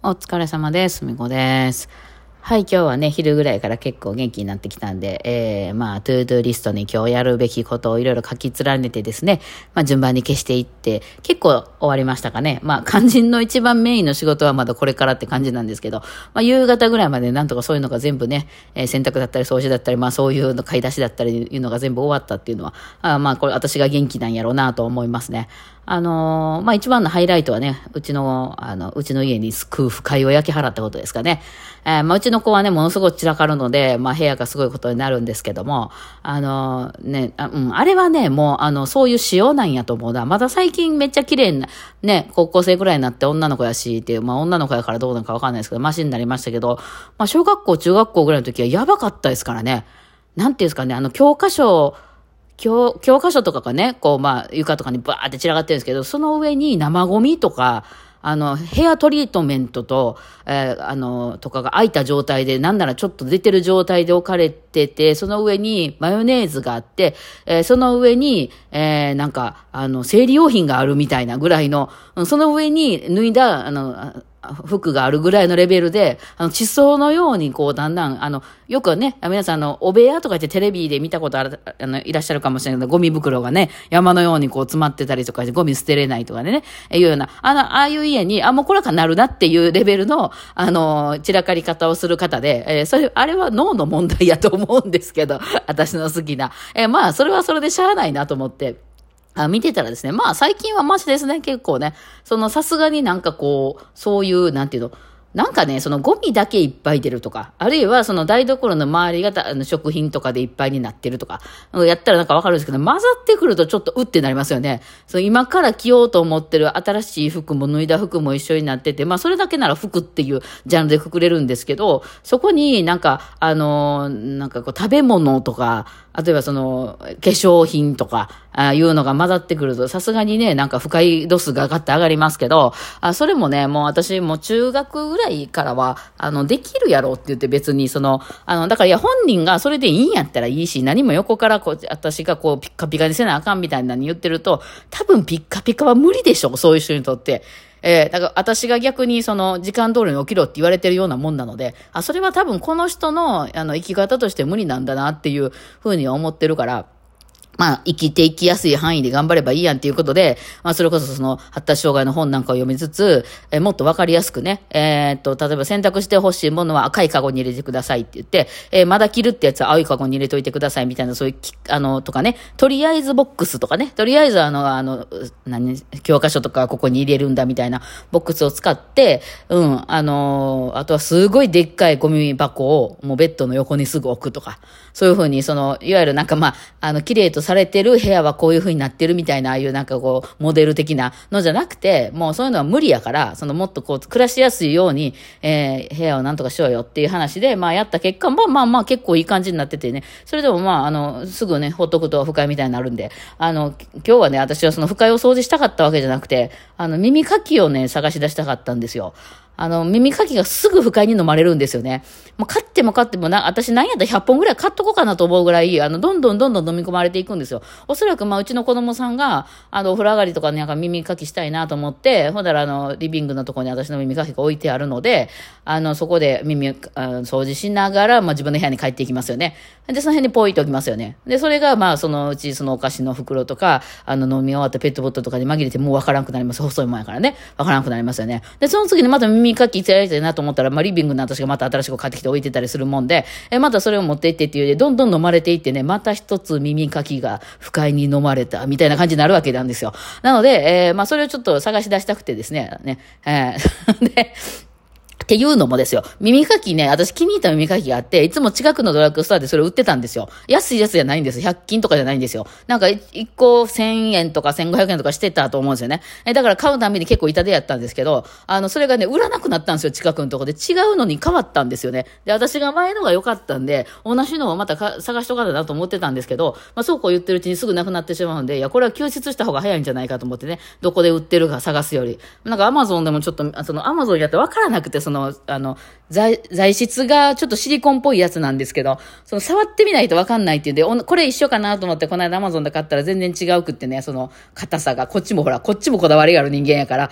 お疲れ様です。みこです。はい、今日はね、昼ぐらいから結構元気になってきたんで、えー、まあ、トゥードゥーリストに今日やるべきことをいろいろ書き連ねてですね、まあ、順番に消していって、結構終わりましたかね。まあ、肝心の一番メインの仕事はまだこれからって感じなんですけど、まあ、夕方ぐらいまでなんとかそういうのが全部ね、えー洗濯だったり掃除だったり、まあ、そういうの買い出しだったりいうのが全部終わったっていうのは、あまあ、これ私が元気なんやろうなと思いますね。あのーまあ、一番のハイライトはね、うちの、あの、うちの家に空腹会を焼き払ったことですかね。えーまあ、うちの子はね、ものすごく散らかるので、まあ、部屋がすごいことになるんですけども、あのーね、うん、あれはね、もう、あの、そういう仕様なんやと思うな。まだ最近めっちゃ綺麗な、ね、高校生ぐらいになって女の子やし、っていう、まあ、女の子やからどうなのかわかんないですけど、マシになりましたけど、まあ、小学校、中学校ぐらいの時はやばかったですからね。なんていうんですかね、あの、教科書、教、教科書とかがね、こう、まあ、床とかにバーって散らがってるんですけど、その上に生ゴミとか、あの、ヘアトリートメントと、えーあの、とかが開いた状態で、なんならちょっと出てる状態で置かれてて、その上にマヨネーズがあって、えーその上に、えーなんか、あの、生理用品があるみたいなぐらいの、その上に脱いだ、あの、服があるぐらいのレベルで、あの、地層のように、こう、だんだん、あの、よくね、皆さん、あの、お部屋とか言ってテレビで見たことある、あの、いらっしゃるかもしれないけど、ゴミ袋がね、山のようにこう詰まってたりとかして、ゴミ捨てれないとかね、いうような、あの、ああいう家に、あ、もうこれかなるなっていうレベルの、あの、散らかり方をする方で、えーそれ、あれは脳の問題やと思うんですけど、私の好きな。えーまあ、それはそれでしゃあないなと思って、あ見てたらですね、まあ最近はマシですね、結構ね。そのさすがになんかこう、そういう、なんていうの、なんかね、そのゴミだけいっぱい出るとか、あるいはその台所の周りがたあの食品とかでいっぱいになってるとか、やったらなんかわかるんですけど、混ざってくるとちょっとうってなりますよね。その今から着ようと思ってる新しい服も脱いだ服も一緒になってて、まあそれだけなら服っていうジャンルでくくれるんですけど、そこになんか、あのーなんかこう食べ物とか、例えばその化粧品とか、ああいうのが混ざってくると、さすがにね、なんか不快度数が上がって上がりますけど、あそれもね、もう私も中学ぐらいからは、あの、できるやろって言って別にその、あの、だからいや本人がそれでいいんやったらいいし、何も横からこう、私がこう、ピッカピカにせなあかんみたいなのに言ってると、多分ピッカピカは無理でしょ、そういう人にとって。えーだから私が逆にその時間通りに起きろって言われてるようなもんなので、あ、それは多分この人のあの生き方として無理なんだなっていうふうには思ってるから、まあ、生きていきやすい範囲で頑張ればいいやんっていうことで、まあ、それこそその発達障害の本なんかを読みつつ、えもっとわかりやすくね、えーっと、例えば選択してほしいものは赤いカゴに入れてくださいって言って、えーまだ着るってやつは青いカゴに入れといてくださいみたいな、そういう、あの、とかね、とりあえずボックスとかね、とりあえずあの、あの、何、教科書とかここに入れるんだみたいなボックスを使って、うん、あのあとはすごいでっかいゴミ箱をもうベッドの横にすぐ置くとか、そういうふうに、その、いわゆるなんかまあ、あの、綺麗とされてる部屋はこういうふうになってるみたいな、ああいうなんかこう、モデル的なのじゃなくて、もうそういうのは無理やから、そのもっとこう、暮らしやすいように、えー部屋をなんとかしようよっていう話で、まあやった結果、まあまあまあ結構いい感じになっててね、それでもまあ、あの、すぐね、ほっとくと不快みたいになるんで、あの、今日はね、私はその不快を掃除したかったわけじゃなくて、あの、耳かきをね、探し出したかったんですよ。あの、耳かきがすぐ不快に飲まれるんですよね。もう買っても買ってもな、私なんやったら100本ぐらい買っとこうかなと思うぐらい、あの、どんどんどんどん飲み込まれていくんですよ。おそらく、まあ、うちの子供さんが、あの、お風呂上がりとかになんか耳かきしたいなと思って、ほんだら、あの、リビングのところに私の耳かきが置いてあるので、あの、そこで耳、掃除しながら、まあ、自分の部屋に帰っていきますよね。で、その辺にポイっておきますよね。で、それが、まあ、そのうち、そのお菓子の袋とか、あの、飲み終わったペットボトルとかに紛れてもうわからんくなります。細いもんやからね。わからんくなりますよね。で、その次にまた耳かきやりたいなと思ったら、まあ、リビングの私がまた新しく買ってきて置いてたりするもんで、え、またそれを持って行ってっていうで、どんどん飲まれていってね、また一つ耳かきが不快に飲まれた、みたいな感じになるわけなんですよ。なので、えーまあ、それをちょっと探し出したくてですね、ね、えーで、っていうのもですよ。耳かきね、私気に入った耳かきがあって、いつも近くのドラッグストアでそれ売ってたんですよ。安いやつじゃないんです。100均とかじゃないんですよ。なんか1個1000円とか1500円とかしてたと思うんですよね。えだから買うために結構痛手やったんですけど、あの、それがね、売らなくなったんですよ、近くのとこで。違うのに変わったんですよね。で、私が前のが良かったんで、同じのをまたか探しとかだなと思ってたんですけど、まあそうこう言ってるうちにすぐなくなってしまうんで、いや、これは救出した方が早いんじゃないかと思ってね、どこで売ってるか探すより。なんかアマゾンでもちょっと、そのアマゾンやって分からなくて、その、の、あの、材、材質がちょっとシリコンっぽいやつなんですけど、その触ってみないとわかんないっていうんで、これ一緒かなと思ってこの間アマゾンで買ったら全然違うくってね、その硬さが、こっちもほら、こっちもこだわりがある人間やから、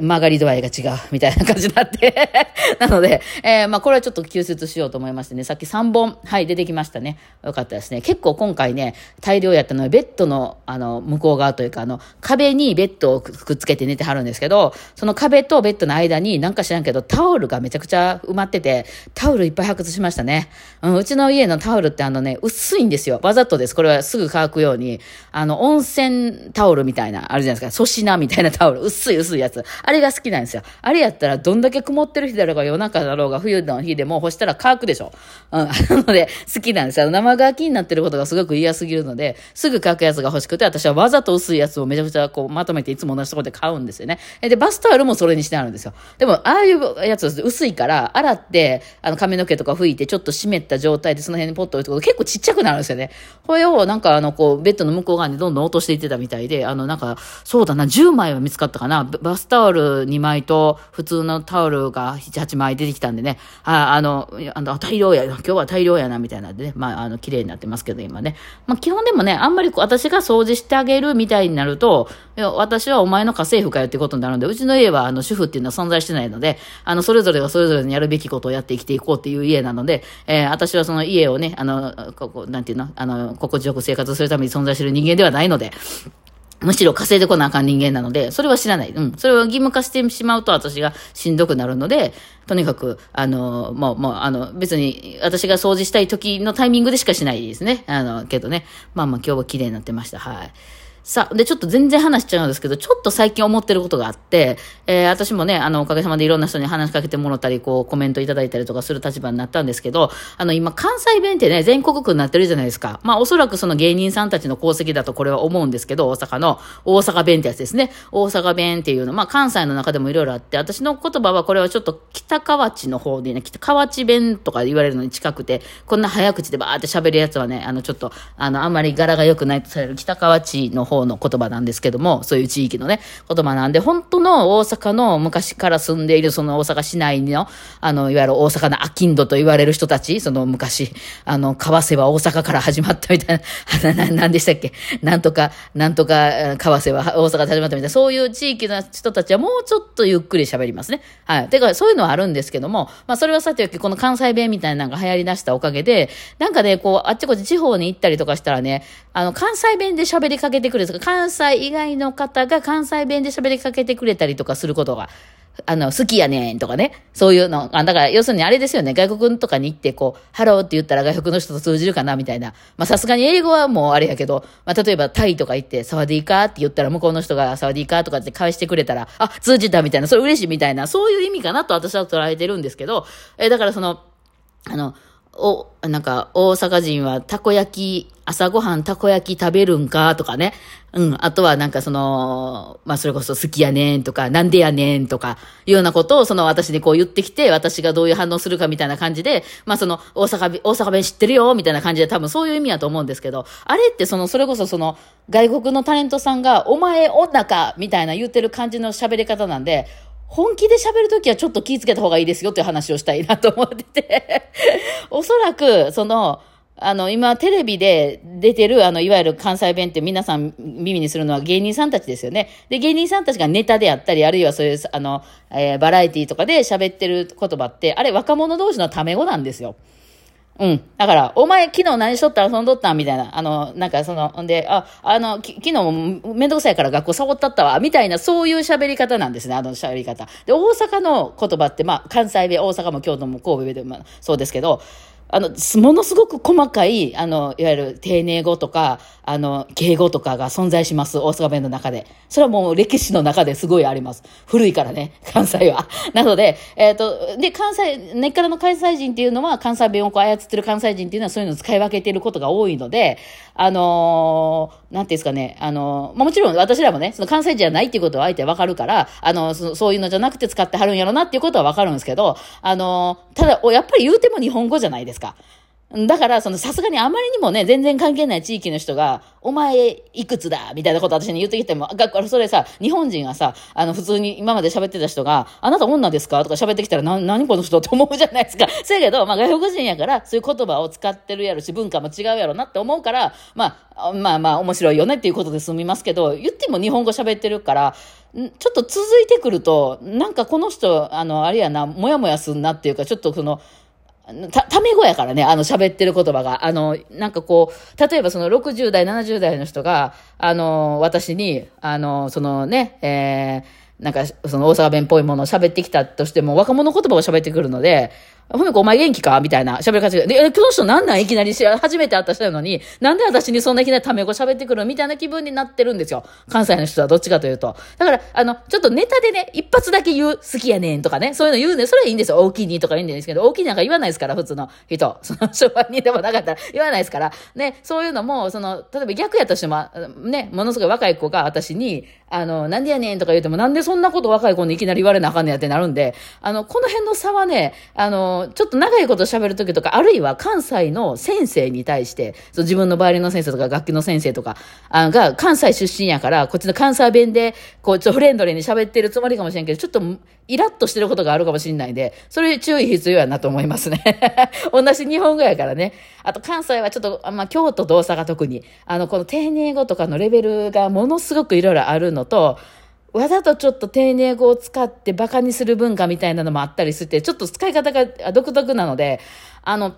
曲がり度合いが違う、みたいな感じになって なので、えー、まあこれはちょっと救出しようと思いましてね、さっき3本、はい、出てきましたね。よかったですね。結構今回ね、大量やったのはベッドの、あの、向こう側というか、あの、壁にベッドをくっつけて寝てはるんですけど、その壁とベッドの間になんか知らんけど、タオルがめちゃくちゃ埋まってて、タオルいっぱい発掘しましたね。うん、うちの家のタオルってあのね、薄いんですよ。わざとです。これはすぐ乾くように、あの、温泉タオルみたいな、あるじゃないですか。粗品みたいなタオル。薄い薄いやつ。あれが好きなんですよ。あれやったら、どんだけ曇ってる日だろうが、夜中だろうが、冬の日でも干したら乾くでしょ。うん。なので、好きなんですよ。生乾きになってることがすごく嫌すぎるので、すぐ乾くやつが欲しくて、私はわざと薄いやつをめちゃくちゃこう、まとめていつも同じところで買うんですよね。で、バスタオルもそれにしてあるんですよ。でも、ああいうやつ薄いから、洗って、あの、髪の毛とか拭いて、ちょっと湿った状態でその辺にポッと置いておくと結構ちっちゃくなるんですよね。これをなんかあの、こう、ベッドの向こう側にどんどん落としていってたみたいで、あの、なんか、そうだな、10枚は見つかったかな。バスタオル2枚と、普通のタオルが7、8枚出てきたんでね、あ、あの、あの、大量や、今日は大量やな、みたいなんでね、まあ、あの、綺麗になってますけど、今ね。まあ、基本でもね、あんまり私が掃除してあげるみたいになると、私はお前の家政婦かよってことになるんで、うちの家は、あの、主婦っていうのは存在してないので、あの、それぞれがそれぞれにやるべきことをやって生きていこうっていう家なので、えー、私はその家をね、あの、ここ、なんていうの、あの、心地よく生活するために存在してる人間ではないので、むしろ稼いでこなあかん人間なので、それは知らない。うん。それを義務化してしまうと私がしんどくなるので、とにかく、あの、もう、もう、あの、別に私が掃除したい時のタイミングでしかしないですね。あの、けどね。まあまあ今日は綺麗になってました。はい。さ、で、ちょっと全然話しちゃうんですけど、ちょっと最近思ってることがあって、えー、私もね、あの、おかげさまでいろんな人に話しかけてもらったり、こう、コメントいただいたりとかする立場になったんですけど、あの、今、関西弁ってね、全国区になってるじゃないですか。まあ、おそらくその芸人さんたちの功績だとこれは思うんですけど、大阪の、大阪弁ってやつですね。大阪弁っていうの、まあ、関西の中でもいろいろあって、私の言葉はこれはちょっと北河内の方でね、北河内弁とか言われるのに近くて、こんな早口でバーって喋るやつはね、あの、ちょっと、あの、あんまり柄が良くないとされる北河内の方の言葉なんですけども、そういう地域のね、言葉なんで、本当の大阪の昔から住んでいるその大阪市内の、あの、いわゆる大阪のアキンドと言われる人たち、その昔、あの、為替は大阪から始まったみたい な、な、なんでしたっけ？なんとか、なんとか、為替は大阪で始まったみたいな、そういう地域の人たちはもうちょっとゆっくり喋りますね。はい。てか、そういうのはあるんですけども、まあ、それはさておき、この関西弁みたいなのが流行り出したおかげで、なんかね、こう、あっちこっち地方に行ったりとかしたらね、あの、関西弁で喋りかけてくるですか関西以外の方が関西弁で喋りかけてくれたりとかすることが、あの、好きやねんとかね。そういうの。あだから、要するにあれですよね。外国とかに行って、こう、ハローって言ったら外国の人と通じるかなみたいな。まあ、さすがに英語はもうあれやけど、まあ、例えばタイとか行って、สวัสดีค่ะ って言ったら、向こうの人がสวัสดีค่ะ とかって返してくれたら、あ、通じたみたいな、それ嬉しいみたいな、そういう意味かなと私は捉えてるんですけど、えだからその、あの、お、なんか、大阪人はたこ焼き、朝ごはんたこ焼き食べるんかとかね。うん。あとはなんかその、まあそれこそ好きやねんとか、なんでやねんとか、いうようなことをその私にこう言ってきて、私がどういう反応するかみたいな感じで、まあその、大阪、大阪弁知ってるよみたいな感じで多分そういう意味やと思うんですけど、あれってその、それこそその、外国のタレントさんが、お前女かみたいな言ってる感じの喋り方なんで、本気で喋るときはちょっと気をつけた方がいいですよっていう話をしたいなと思ってて おそらく、その、あの、今、テレビで出てる、あの、いわゆる関西弁って皆さん耳にするのは芸人さんたちですよね。で、芸人さんたちがネタであったり、あるいはそういう、あの、えー、バラエティとかで喋ってる言葉って、あれ、若者同士のため語なんですよ。うん。だから、お前昨日何しとった遊んどったみたいな。あの、なんかその、んで、あ、あの、昨日めんどくさいから学校サボったったわ、みたいな、そういう喋り方なんですね、あの喋り方。で、大阪の言葉って、まあ、関西弁、大阪も京都も神戸弁でもそうですけど、あの、ものすごく細かい、あの、いわゆる丁寧語とか、あの、敬語とかが存在します、大阪弁の中で。それはもう歴史の中ですごいあります。古いからね、関西は。なので、えっ、ー、と、で、関西、根っからの関西人っていうのは、関西弁をこう操ってる関西人っていうのはそういうのを使い分けていることが多いので、あのー、なんていうんですかね、あのー、まあ、もちろん私らもね、その関西人じゃないっていうことは相手わかるから、あのそ、そういうのじゃなくて使ってはるんやろなっていうことはわかるんですけど、あのただ、やっぱり言うても日本語じゃないですか。かだから、その、さすがにあまりにもね、全然関係ない地域の人が、お前、いくつだみたいなこと私に言ってきても、それさ、日本人がさ、あの、普通に今まで喋ってた人が、あなた女ですかとか喋ってきたら、な、何この人って思うじゃないですか。せやけど、まあ、外国人やから、そういう言葉を使ってるやろし、文化も違うやろなって思うから、まあ、まあまあ、面白いよねっていうことで済みますけど、言っても日本語喋ってるから、ちょっと続いてくると、なんかこの人、あの、あれやな、もやもやすんなっていうか、ちょっとその、た、ため語やからね、あの喋ってる言葉が。あの、なんかこう、例えばその60代、70代の人が、あの、私に、あの、そのね、えー、なんか、その大阪弁っぽいものを喋ってきたとしても、若者言葉を喋ってくるので、ふみこお前元気か？みたいな喋り方で、え、この人なんなん？いきなり初めて会った人なのに、なんで私にそんないきなりタメ語喋ってくる？みたいな気分になってるんですよ。関西の人はどっちかというと。だから、あの、ちょっとネタでね、一発だけ言う、好きやねんとかね、そういうの言うね。それはいいんですよ。大きいにとか言うんですけど、大きいなんか言わないですから、普通の人。その昭和にでもなかったら言わないですから。ね、そういうのも、その、例えば逆やとしても、ね、ものすごい若い子が私に、あの、なんでやねんとか言うても、なんでそんなこと若い子にいきなり言われなあかんねやってなるんで、あの、この辺の差はね、あの、ちょっと長いこと喋るときとか、あるいは関西の先生に対して、そう自分のバイオリンの先生とか楽器の先生とか、あが関西出身やから、こっちの関西弁で、こう、ちょフレンドリーに喋ってるつもりかもしれんけど、ちょっとイラッとしてることがあるかもしれないんで、それ注意必要やなと思いますね。同じ日本語やからね。あと関西はちょっと、まあ、京都と大阪特に、あの、この丁寧語とかのレベルがものすごくいろいろあるのと、わざとちょっと丁寧語を使って馬鹿にする文化みたいなのもあったりして、ちょっと使い方が独特なので、あの、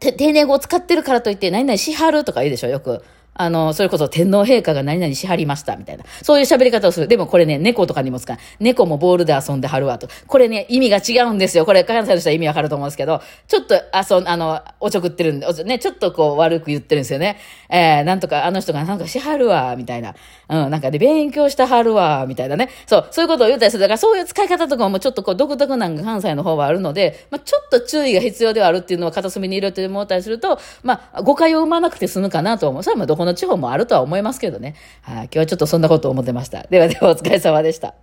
丁寧語を使ってるからといって、何々しはるとか言うでしょ、よく。あの、それこそ天皇陛下が何々しはりました、みたいな。そういう喋り方をする。でもこれね、猫とかにも使う。猫もボールで遊んではるわと。これね、意味が違うんですよ。これ、関西の人は意味わかると思うんですけど、ちょっと遊ん、あの、おちょくってるんで、ね、ちょっとこう悪く言ってるんですよね。えー、なんとかあの人がなんかしはるわ、みたいな。うん、なんかで、勉強したはるわ、みたいなね。そう、そういうことを言ったりする。だからそういう使い方とかもちょっとこう独特なんが関西の方はあるので、まあちょっと注意が必要ではあるっていうのは片隅にいるって思ったりすると、まあ誤解を生まなくて済むかなと思う。それはまあどこの地方もあるとは思いますけどね。はい、今日はちょっとそんなことを思ってました。ではではお疲れ様でした。